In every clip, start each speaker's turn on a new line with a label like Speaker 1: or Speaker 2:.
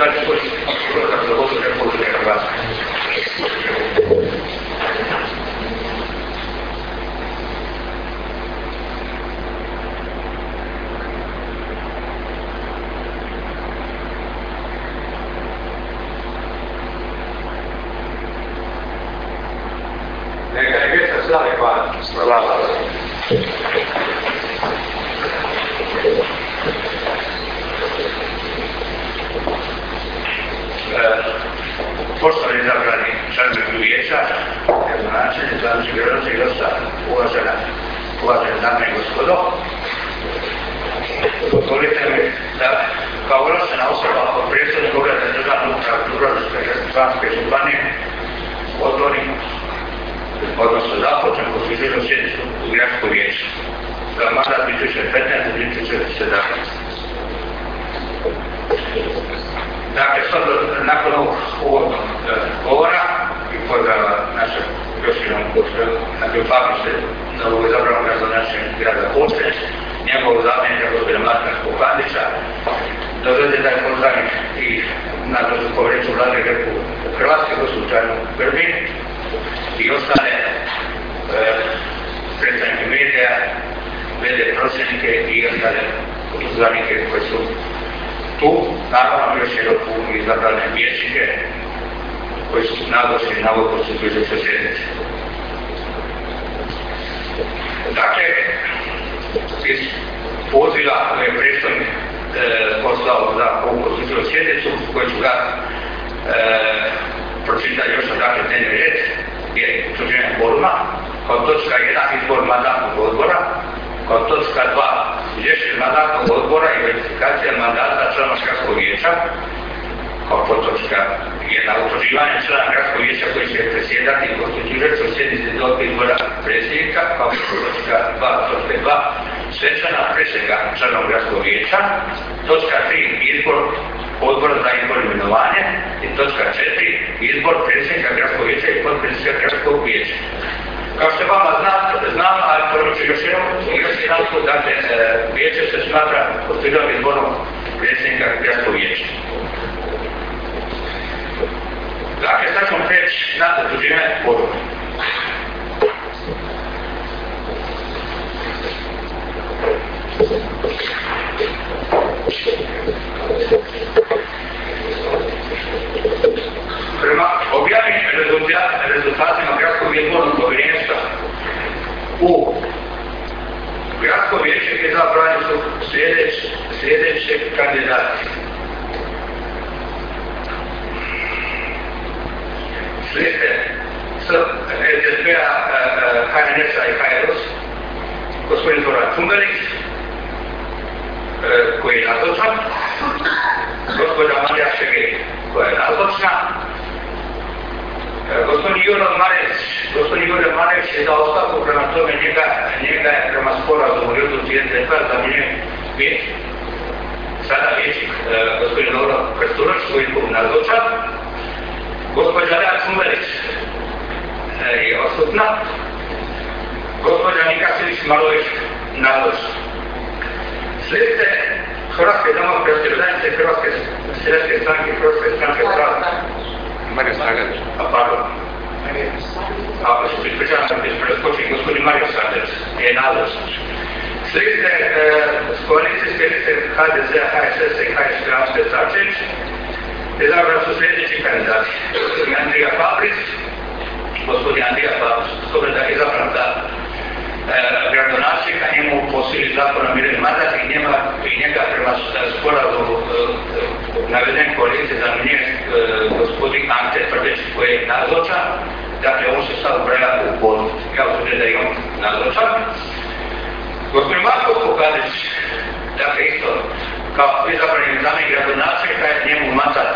Speaker 1: svima koji su dali Dubrovačke županije otvorim odnosno započnem konstitucijnu sjednicu u gradsko vijeće za mandat 2015-2017. Dakle, sad nakon ovog uvodnog e, govora i pozdrava našeg još jednom dakle, Fabište, novog izabranog gradonačelnika grada Koče, njegovog zamjenika gospodina Marka Skopandića, dozvolite da je pozdravim i nadležnu povreću vlade Grku Hrvatske, slučajno Grbin i ostale e, predstavnike medija, vede prosjenike i ostale uzvanike koji su tu naravno još široku izabrane vječnike koji su nadošli na ovoj konstitucijskoj sjednici. Dakle, iz poziva koji je predstavnik poslao za ovu konstitucijsku sjednicu, koju ću ga e, pročitati još odakle dnevni red, je utvrđenje forma, kao točka 1 izbor mandatnog odbora, kao točka 2 izvješće mandatnog odbora i verifikacija mandata člana gradskog vijeća, kao točka 1 utvrđivanje člana gradskog vijeća koji će presjedati i konstituirati u sjednici do izbora predsjednika, kao točka 2, točka 2 svečana presjega članov gradskog vijeća, točka 3 izbor odbora za izbor imenovanje i točka 4 izbor predsjednika gradskog vijeća i podpredsjednika gradskog vijeća. Kao što vama zna, znam, ali prvo ću još jednom, još jedan put, dakle, e, vijeće se smatra posljednom izborom predsjednika gradskog vijeća. Dakle, sad ćemo preći na utvrđivanje poruke. Prema objavljenim rezultatima gradskog izbornog povjerenstva u gradsko vijeće izabrani su sljedeće, sljedeće kandidati. Koji je nazočan, gospođa Marija Šegej, koja je nazočna, gospodin Jurov Mareć, gospodin Jurov Mareć je dao ostavku, prema tome njega, njega je prema sporazumu i odluci SDP-a zamijenio vijeć. Sada vječnik gospodin Dobro Krstunoć, koji je nazočan, gospođa Lea Čumberić je odsutna, gospođa Nika Silić Malović nazočna. Slijedite Hrvatske demokratske zajednice, Hrvatske seljačke stranke, Hrvatske stranke prava.
Speaker 2: Marija Sagadić.
Speaker 1: A pardon. A Ako se ispričavam sam gdje preskočim, gospodin Mario Sagadić je nazočan. Slijedite e, koalicijske liste HDZ-a, HSS-a i HSS-a Začević. Izabrani su sljedeći kandidati. Gospodin Andrija Fabric, gospodin Andrija Fabric, s obzirom da je izabran za gradonačelnika njemu po sili zakona miren mandat i njema i njega prema sporazumu naveden koalicije za mnije gospodin Ante Tvrdeć koji je nazočan, dakle on se sad ubraja u bodu. Ja utvrđujem da je on nazočan. Gospodin Marko Kokadić, dakle isto kao izabrani zamjenik gradonačelnika je njemu mandat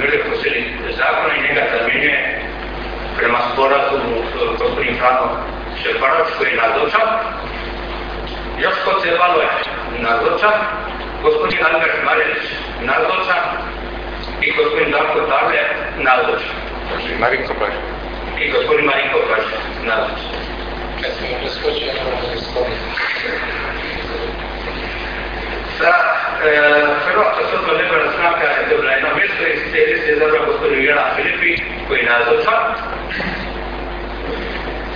Speaker 1: miren po sili zakona i njega zamjenjuje prema sporazumu gospodin Franko Šeparač koji je nazočan, Joško Cebalo je nazočan, gospodin Albert Marelić nazočan i gospodin Darko Tavlje nazočan.
Speaker 2: Marinko Paš.
Speaker 1: I gospodin Marinko Paš nazočan.
Speaker 3: Kad sam preskočio na gospodin.
Speaker 1: sa e, Hrvatska socijalna liberalna stranka je dobila jedno mjesto i s te liste je zabrao gospodin Jela Filipi koji je nazočan.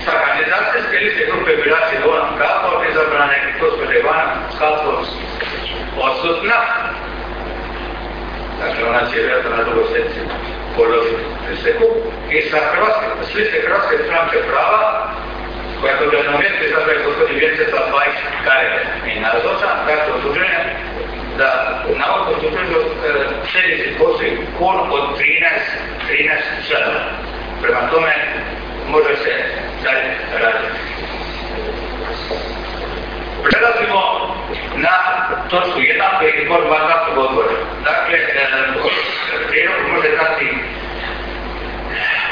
Speaker 1: Sa kandidacijske liste grupe Biraci Dolan Kapo je zabrana neki gospođa Ivana Kapo odsutna. Dakle, ona će vjerojatno na drugoj sedci položiti priseku. I sa Hrvatske, s liste Hrvatske stranke prava koja je dobila na mjesto i zapravo je gospodin Vjenceslav Bajić Kareve i nazočan, dakle osuđenje da na ovog osuđenju sjednici postoji kun od 13, 13 članova. Prema tome može se dalje raditi. Prelazimo na točku 1 koji je izbor mandatnog odbora. Dakle, e, prijedlog može dati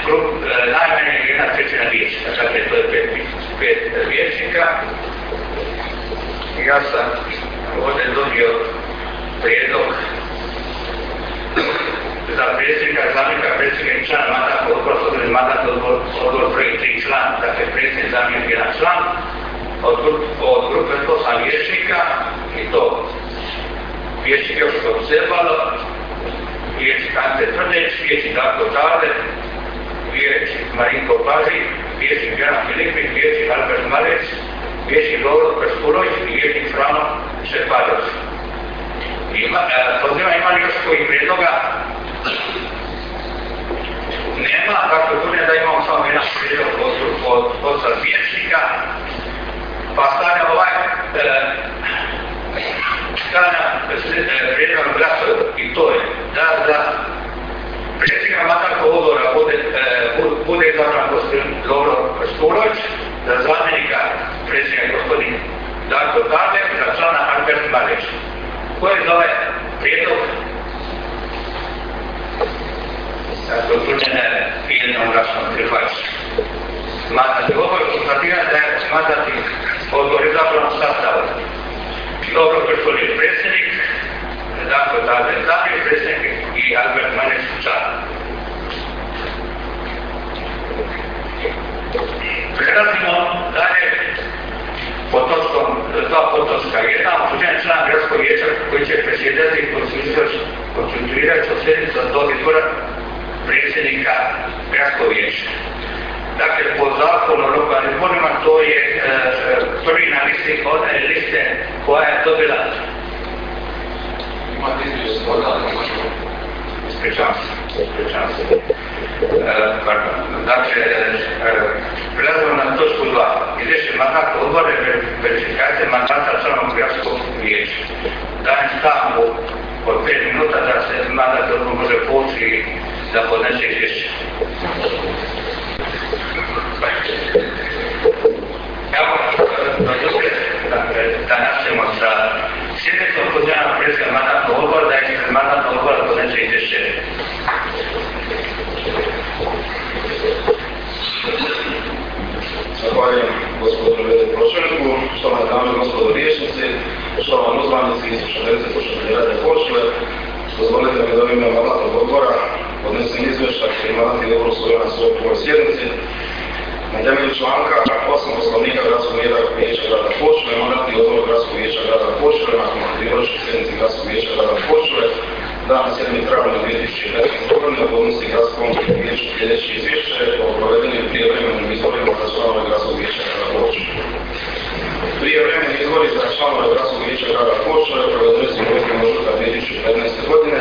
Speaker 1: grup, e, najmanje jedna trećina vijećnika, dakle to je pet, pet vijećnika. Ja sam ovdje dobio prijedlog za predsjednika, zamjenika predsjednika i člana mandatnog odbora, s obzirom mandat odbor, odbor broji tri član, dakle predsjednik, zamjenik, jedan član, od, od grupe i to vijećnik još kod Sebalo, vijećnik Ante Tvrdeć, vijećnik Darko Tade, vijećnik Marinko Paži, vijećnik Jana Filipin, vijećnik Albert Marec, vijećnik Lovro Kršpulović i vijećnik Frano Šepadović. Ima, e, ima li još koji predloga? Nema, dakle bude da imamo samo jedan predlog od, od, od vijećnika, pa stavlja ovaj e, stavlja e, predlog glasova i to je da za predsjednika mandatnog odbora bude, e, bude izabran gospodin Lovro Štulović, za zamjenika predsjednika gospodin Darko Tade, za člana Albert Marić. Ko je za ovaj prijedlog? Dakle, utvrđene jednom glasom prihvaća. Smatrati ovo je konstatirano da je smatrati odbor izabran sastavu. Dobro gospodin predsjednik, Darko Tade zamjenik predsjednik i Albert Marić član. Prelazimo dalje po točkom, dva potočka. Jedna utvrđen član gradskog vijeća koji će presjedati konstituirajuću sjednicu do izbora predsjednika gradskog vijeća. Dakle, po zakonu o lokalnim izborima to je e, prvi na listi one liste koja je dobila
Speaker 3: Imate izvješće s odavljena, možemo?
Speaker 1: Ispričavam se, ispričavam se. E, pardon. Dakle, e, prelazimo na točku 2. Izvješće mandata odbora i verifikacije mandata članom gradskog vijeća. Dajem stavku od 5 minuta da se mandat odbor može poći da podneće izvješće. Evo, dakle, da nastavimo sa sjednicom pozivam predsjednika mandatnog odbora da ispred mandatnog odbora podneće izvješće.
Speaker 3: Zahvaljujem gospodinu velepročelniku, štovane dame i gospodo riječnici, štovani uzvanici iz 60 poštene rade pošle. Dozvolite mi da u ime mandatnog odbora podnesem izvješća koji mandatni odbor usvojio na svojoj prvoj sjednici. Na temelju članka 8 poslovnika Gradskog vijeća grada Pošle, mandatni odbor Gradskog vijeća grada Pošle, nakon aktiviročke sjednice Gradskog vijeća grada Pošle, dana 7. travnja 2015. godine podnosi Gradskom vijeću sljedeće izvješće o provedenim prijevremenim izborima za članove Gradskog vijeća grada Pošle. Prijevremeni izbori za članove Gradskog vijeća grada Pošle provedeni su u ožujka 2015. godine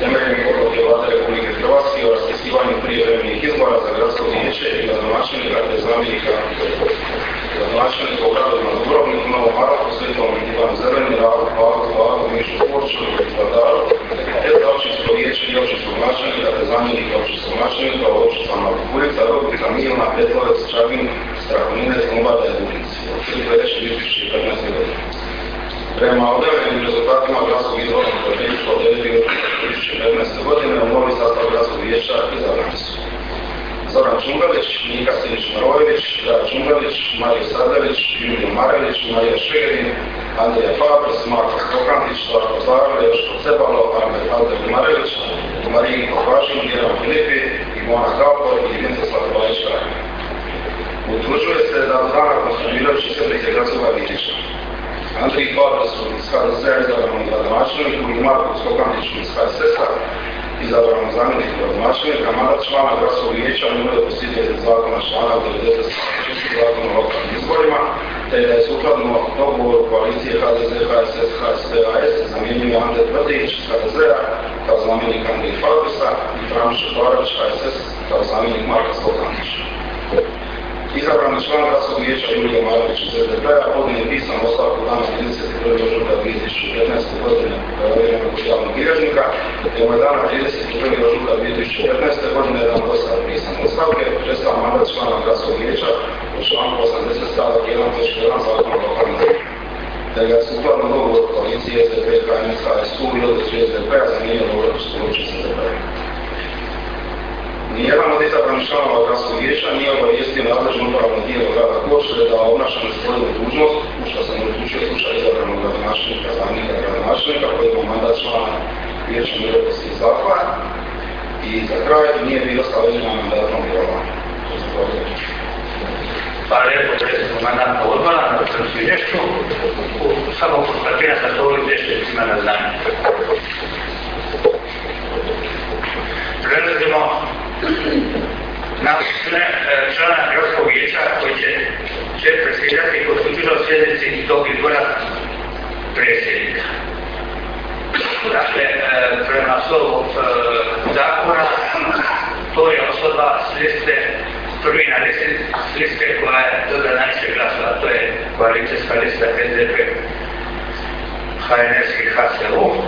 Speaker 3: temeljem odluke Vlade Republike Hrvatske o raspisivanju prijevremenih izbora za Gradsko vijeće i gradonačelnika te zamjenika gradonačelnika u gradovima Dubrovnik, Novom Maroku, Svetom Ivanu Zeleni, Ravu, Pavu, Pavu, Mišu Porču, Zlataru, te za općinsko vijeće i općinskog načelnika te zamjenika općinskog načelnika u općinstvama Kulica, Robica, Milna, Petlovec, Čagin, Strahoninec, Lombada i Dubnici. Od 2015. godine. Prema objavljenim rezultatima gradskog izbornog povjerenstva od 2015. godine u novi sastav gradskog vijeća izabrani su Zoran Čungalić, Nika Silić Marojević, Žar Čungalić, Marija Sadević, Julija Marević, Marija Šegerin, Andrija Fabrs, Marko Stokantić, Slavko Zagor, Joško Cebalo, Albert Marević, Marijin Kovačin, Vjeran Filipi, Ivona Kapor i Vinceslav Bajić Utvrđuje se da od dana konstituirajući sedmice gradskog vijeća Andrij Fabras iz HDZ-a izabran Marko Skokandić iz HSS-a, izabrano zamjenik gradonačelnika, mandat člana gradskog vijeća ne bude posjetiti zakona članak 90 zakona o lokalnim izborima, te da je sukladno dogovoru koalicije HDZ, HSS, HSP, AS zamjenjuje Ante Tvrdić iz HDZ-a kao zamjenik Andrije Falbisa i Fran Šeparović HSS kao zamjenik Marka Skokandića. Izabrani član gradskog vijeća Julija Marović iz SDP-a podnije pisan ostavku dana 31. ožujka 2015. godine provjerenog kod javnog bilježnika, te mu je dana 31. ožujka 2015. godine dan dosta pisan ostavke, prestao mandat člana gradskog vijeća u članku 80 stavak 1 točke 1 zakona o lokalnom da ga sukladno dogovor koalicije SDP, HNS, HSU i SDP-a zamijenio u Europsku uliču SDP-a. Nijedan od izabranih članova gradskog vijeća nije obavijestio nadležno upravno tijelo grada Korčule da obnaša nespojivu dužnost, u što sam uključio slučaj izabranog gradonačelnika, zamjenika gradonačelnika koji ima mandat člana vijeća mirovinskih zakona i za kraj nije bilo stavljeno mandatnom djelovanju.
Speaker 1: Hvala lijepo predsjedniku mandatnog odbora na tom izvješću. Samo konstatiram da to ovo izvješće svima na znanje. Prelazimo na člana Hrvatskog vijeća koji će, će predsjedati kod slučajno sjednici tog izbora predsjednika. Dakle, prema slovu zakona, to je osoba s liste, prvi na listi, s liste koja je doda najviše glasova, to je koalicijska lista SDP, HNS i HSLU,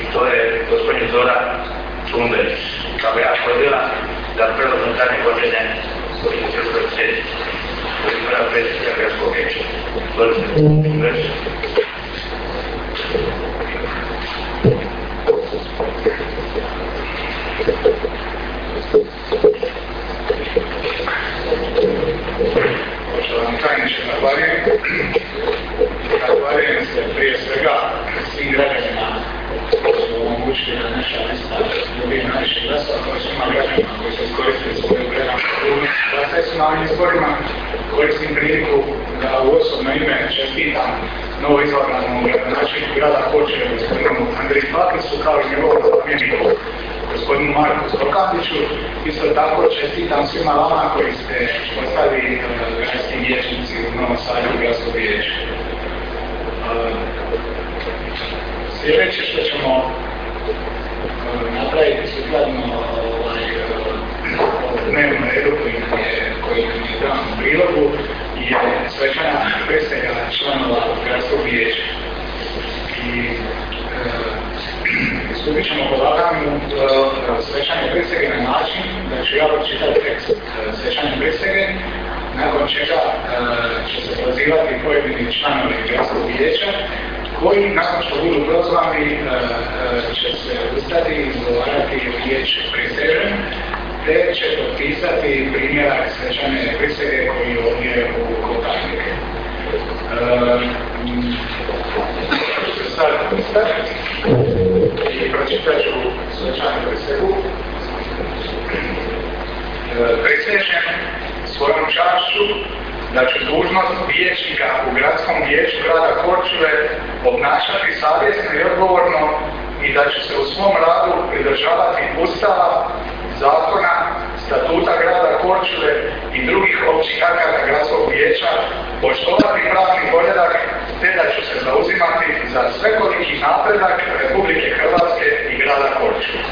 Speaker 1: i to je gospodin Zora Čunderić. Kako ja podijela da preuzme zadnje vođenje političkog sjednice. To je prva predsjednika gradskog vijeća. Čunderić.
Speaker 4: Poštovani tajniče, zahvaljujem. Zahvaljujem se prije svega svim građanima koji da naša lista dobije najviše glasova, koji su imali građanima koji su iskoristili svoju predavnu dužnost. Glasaju su na ovim izborima, koristim priliku da u osobno ime čestitam novo izabranom gradonačelniku grada Kočeve, gospodinu Andriji Pakisu, kao i njegovom zamjeniku gospodinu Marku Stokandiću. Isto tako čestitam svima vama koji ste postali gradski vijećnici u Novom Sadu gradskog vijeća. Sljedeće što ćemo napraviti sukladno ovaj, dnevnom redu koji nam je, dan u prilogu je svečana presega članova gradskog vijeća. I Stupit ćemo polaganju svečane prisege na način da ću ja pročitati tekst svečane prisege, nakon čega će se prozivati pojedini članovi gradskog vijeća koji nakon što budu prozvani će se ustati i izgovarati riječ prisežem te će potpisati primjerak svečane prisege koji je ovdje u kotarnike. Sad ustati i pročitat ću svečanu prisegu. Prisežem svojom čašću da ću dužnost vijećnika u gradskom vijeću grada Korčule obnašati savjesno i odgovorno i da ću se u svom radu pridržavati ustava, zakona, statuta grada Korčule i drugih općih akata gradskog vijeća, poštovati pravni poredak te da ću se zauzimati za svekoliki napredak Republike Hrvatske i grada Korčule.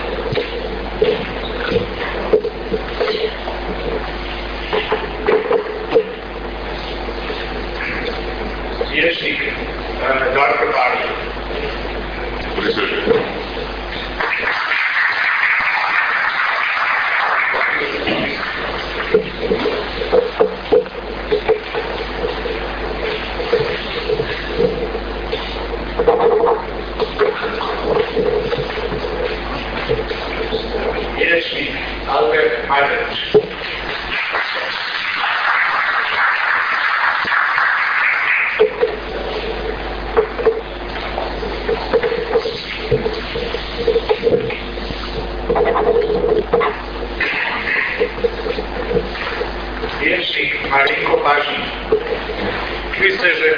Speaker 4: Vječnik Darko Tarko.
Speaker 2: Prisežem.
Speaker 4: Vječnik Albert Majdanić. Vječnik Marinko Pažin. Priseže.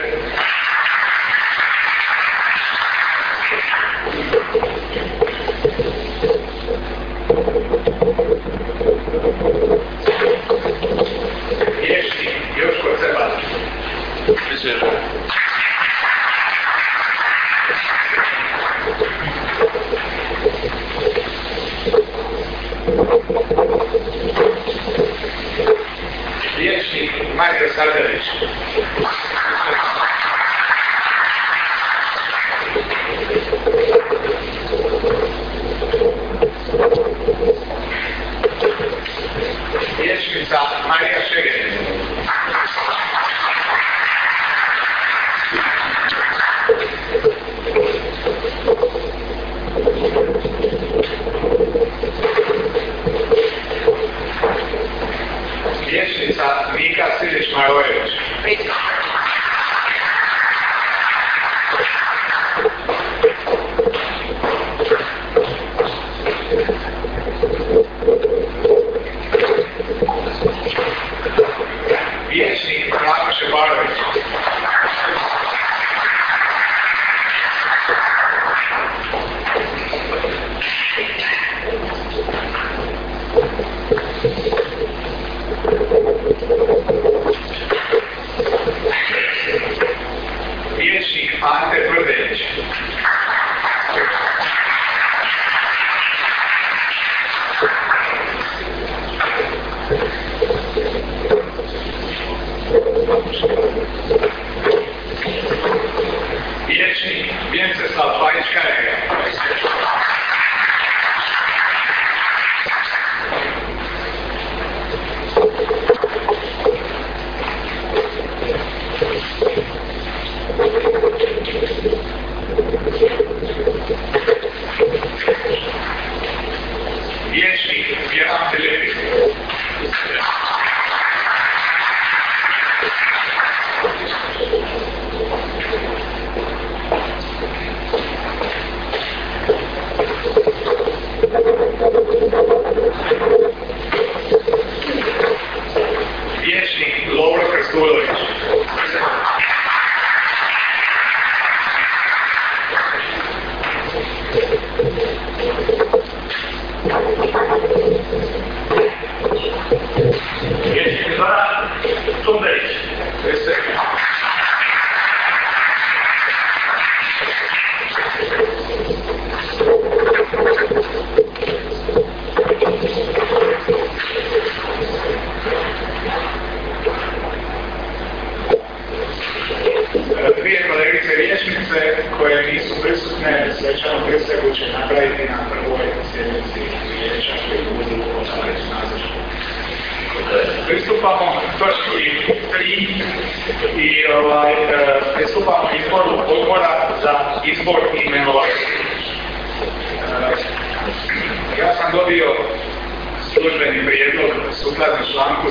Speaker 4: a ser prudente. Prisutne, svečanu prisegu će napraviti na prvoj sjednici vijeća koji budu odavljati nazočni. Pristupamo točki 3 i ovaj, e, pristupamo izboru odbora za izbor i imenovanje. E, Ja sam dobio službeni prijedlog sukladno članku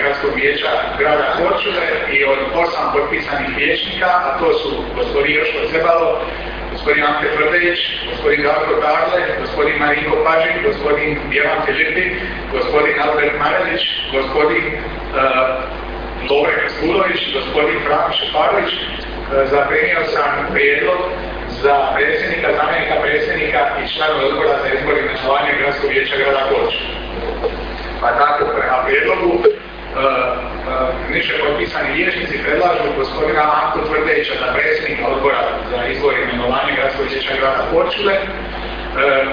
Speaker 4: Gradskog vijeća grada Korčule i od osam potpisanih vijećnika, a to su gospodin Joško Cebalo, gospodin Ante Tvrdejić, gospodin Darko Darle, gospodin Marinko Pažik, gospodin Bjelan Filipi, gospodin Albert Marelić, gospodin uh, Lovre Krstulović, gospodin Franko Šeparović, uh, zaprimio sam prijedlog za predsjednika, zamjenika predsjednika i članove odbora za izbor i imenovanje Gradskog vijeća grada. Pa tako prema prijedlogu uh, uh, niže potpisani vijećnici predlažu gospodina Antu Tvrdeća za predsjednika odbora za izbor i imenovanje Gradskog vijeća grada Korčule, uh,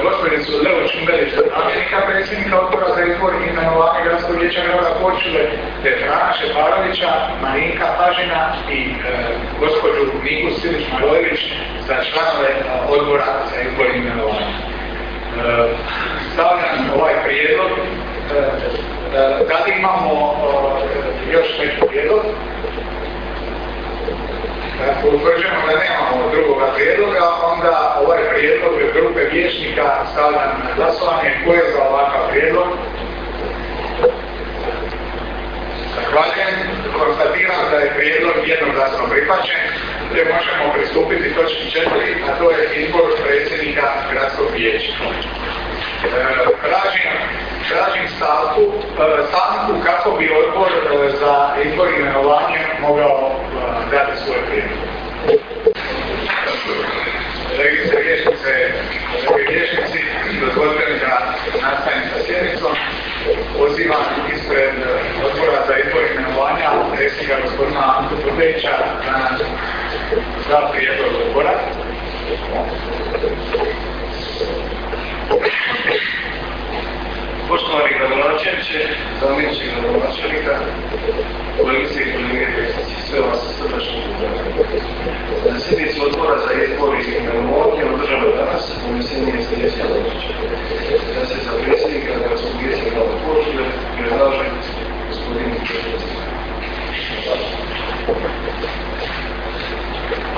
Speaker 4: gospodinicu Leo Čumbelić za zamjenika predsjednika odbora za izbor i imenovanje Gradskog vijeća grada Korčule, te Frana Šeparovića, Marinka Pažina i uh, gospođu Miku Silić Marojević za članove odbora za izbor i imenovanje. Stavljam ovaj prijedlog da li imamo još neki prijedlog? Ako utvrđujemo da nemamo drugoga prijedloga, onda ovaj prijedlog grupe vijećnika stavljam na glasovanje. Ko je za ovakav prijedlog? Zahvaljujem. Konstatiram da je prijedlog jednoglasno prihvaćen, te možemo pristupiti točki četiri, a to je izbor predsjednika gradskog vijeća. Tražim, tražim stavku, stavku kako bi odbor za izbor imenovanje mogao dati svoj prijedlog. Kolegice vješnice, vješnici, dozvolite mi da nastavim sa sjednicom. Pozivam ispred odbora za izbor imenovanja predsjednika gospodina Antu Tvrdeća da nam da prijedlog odbora.
Speaker 3: Poštovani gradonačelniče, zamjeniče gradonačelnika, kolegice
Speaker 5: i kolege, sve vas srdačno pozdravljam. Na sjednici odbora za izbor i imenovanje održava danas u je sljedeći odlučak.
Speaker 4: Da
Speaker 5: se za predsjednika Gradskog vijeća Grada Korčule predlaže gospodin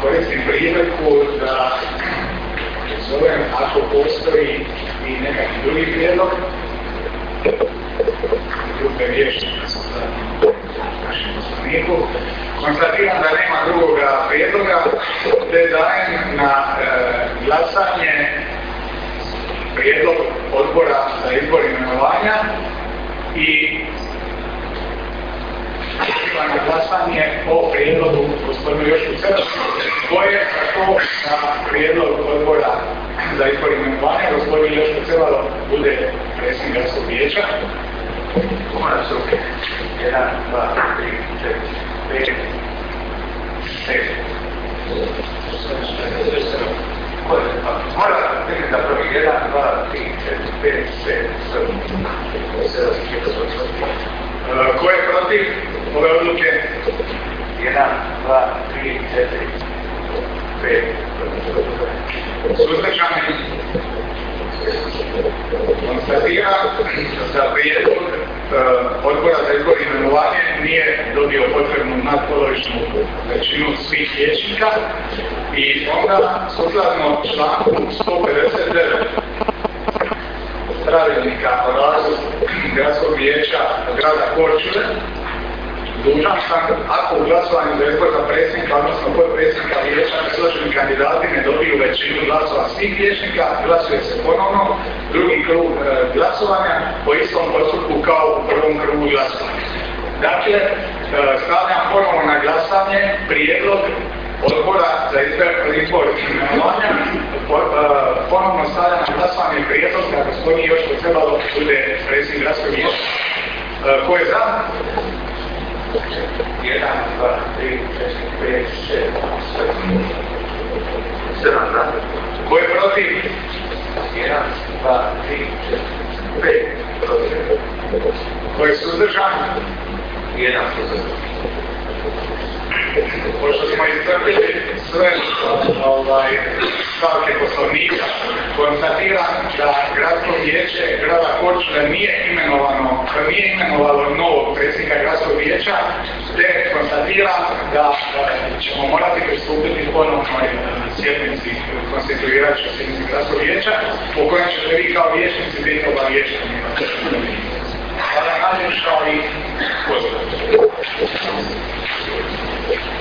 Speaker 4: Koristim priliku da zovem ako postoji i nekakvi drugi prijedlog, grupe vješnika sam našem poslaniku, konstatiram da nema drugoga prijedloga, te dajem na e, glasanje prijedlog odbora za izbor imenovanja i na glasanje o prijedlogu gospodinu Jošku Cerasu, koje tako na prijedlog odbora za izbor imenovanja gospodin Joško Cevalo bude predsjednik gradskog vijeća. Mora su 1, 2, 3, 4, 5, 6. Mora biti da prvi 1, 2, 3, 4, 5, 6, 7. Ko je protiv ove odluke? 1, 2, 3, 4, 5. Suzdržani? Konstatira da prijedlog odbora za izbor imenovanje nije dobio potrebnu nadpolovičnu većinu svih liječnika i onda sukladno članku 159 pravilnika o radu gradskog vijeća grada Korčule dužan sam, ako u glasovanju za izbor za predsjednika, odnosno podpredsjednika vijeća predloženi kandidati ne dobiju većinu glasova svih vijećnika, glasuje se ponovno, drugi krug e, glasovanja po istom postupku kao u prvom krugu glasovanja. Dakle, e, stavljam ponovno na glasanje prijedlog odbora za izbor imenovanja, e, ponovno stavljam na glasovanje prijedlog da gospodin Joško Trebalo bude predsjednik vijeća. E, ko je za? 1, 2, 3, 4, 5, 6, 7. Sedam, da? Ko je protiv? 1, 2, 3, 4, 5. Protiv. Ko je? 1 suzdržan. Pošto smo iscrpili sve ovaj, stavke poslovnika, konstatiram da gradsko vijeće grada Korčule nije imenovano, nije imenovalo novog predsjednika gradskog vijeća, te konstatiram da, da ćemo morati pristupiti ponovnoj sjednici konstituirajućoj sjednici gradskog vijeća, u kojem ćete vi kao vijećnici biti obavješteni. Hvala najljepša i pozdravljamo. Thank you.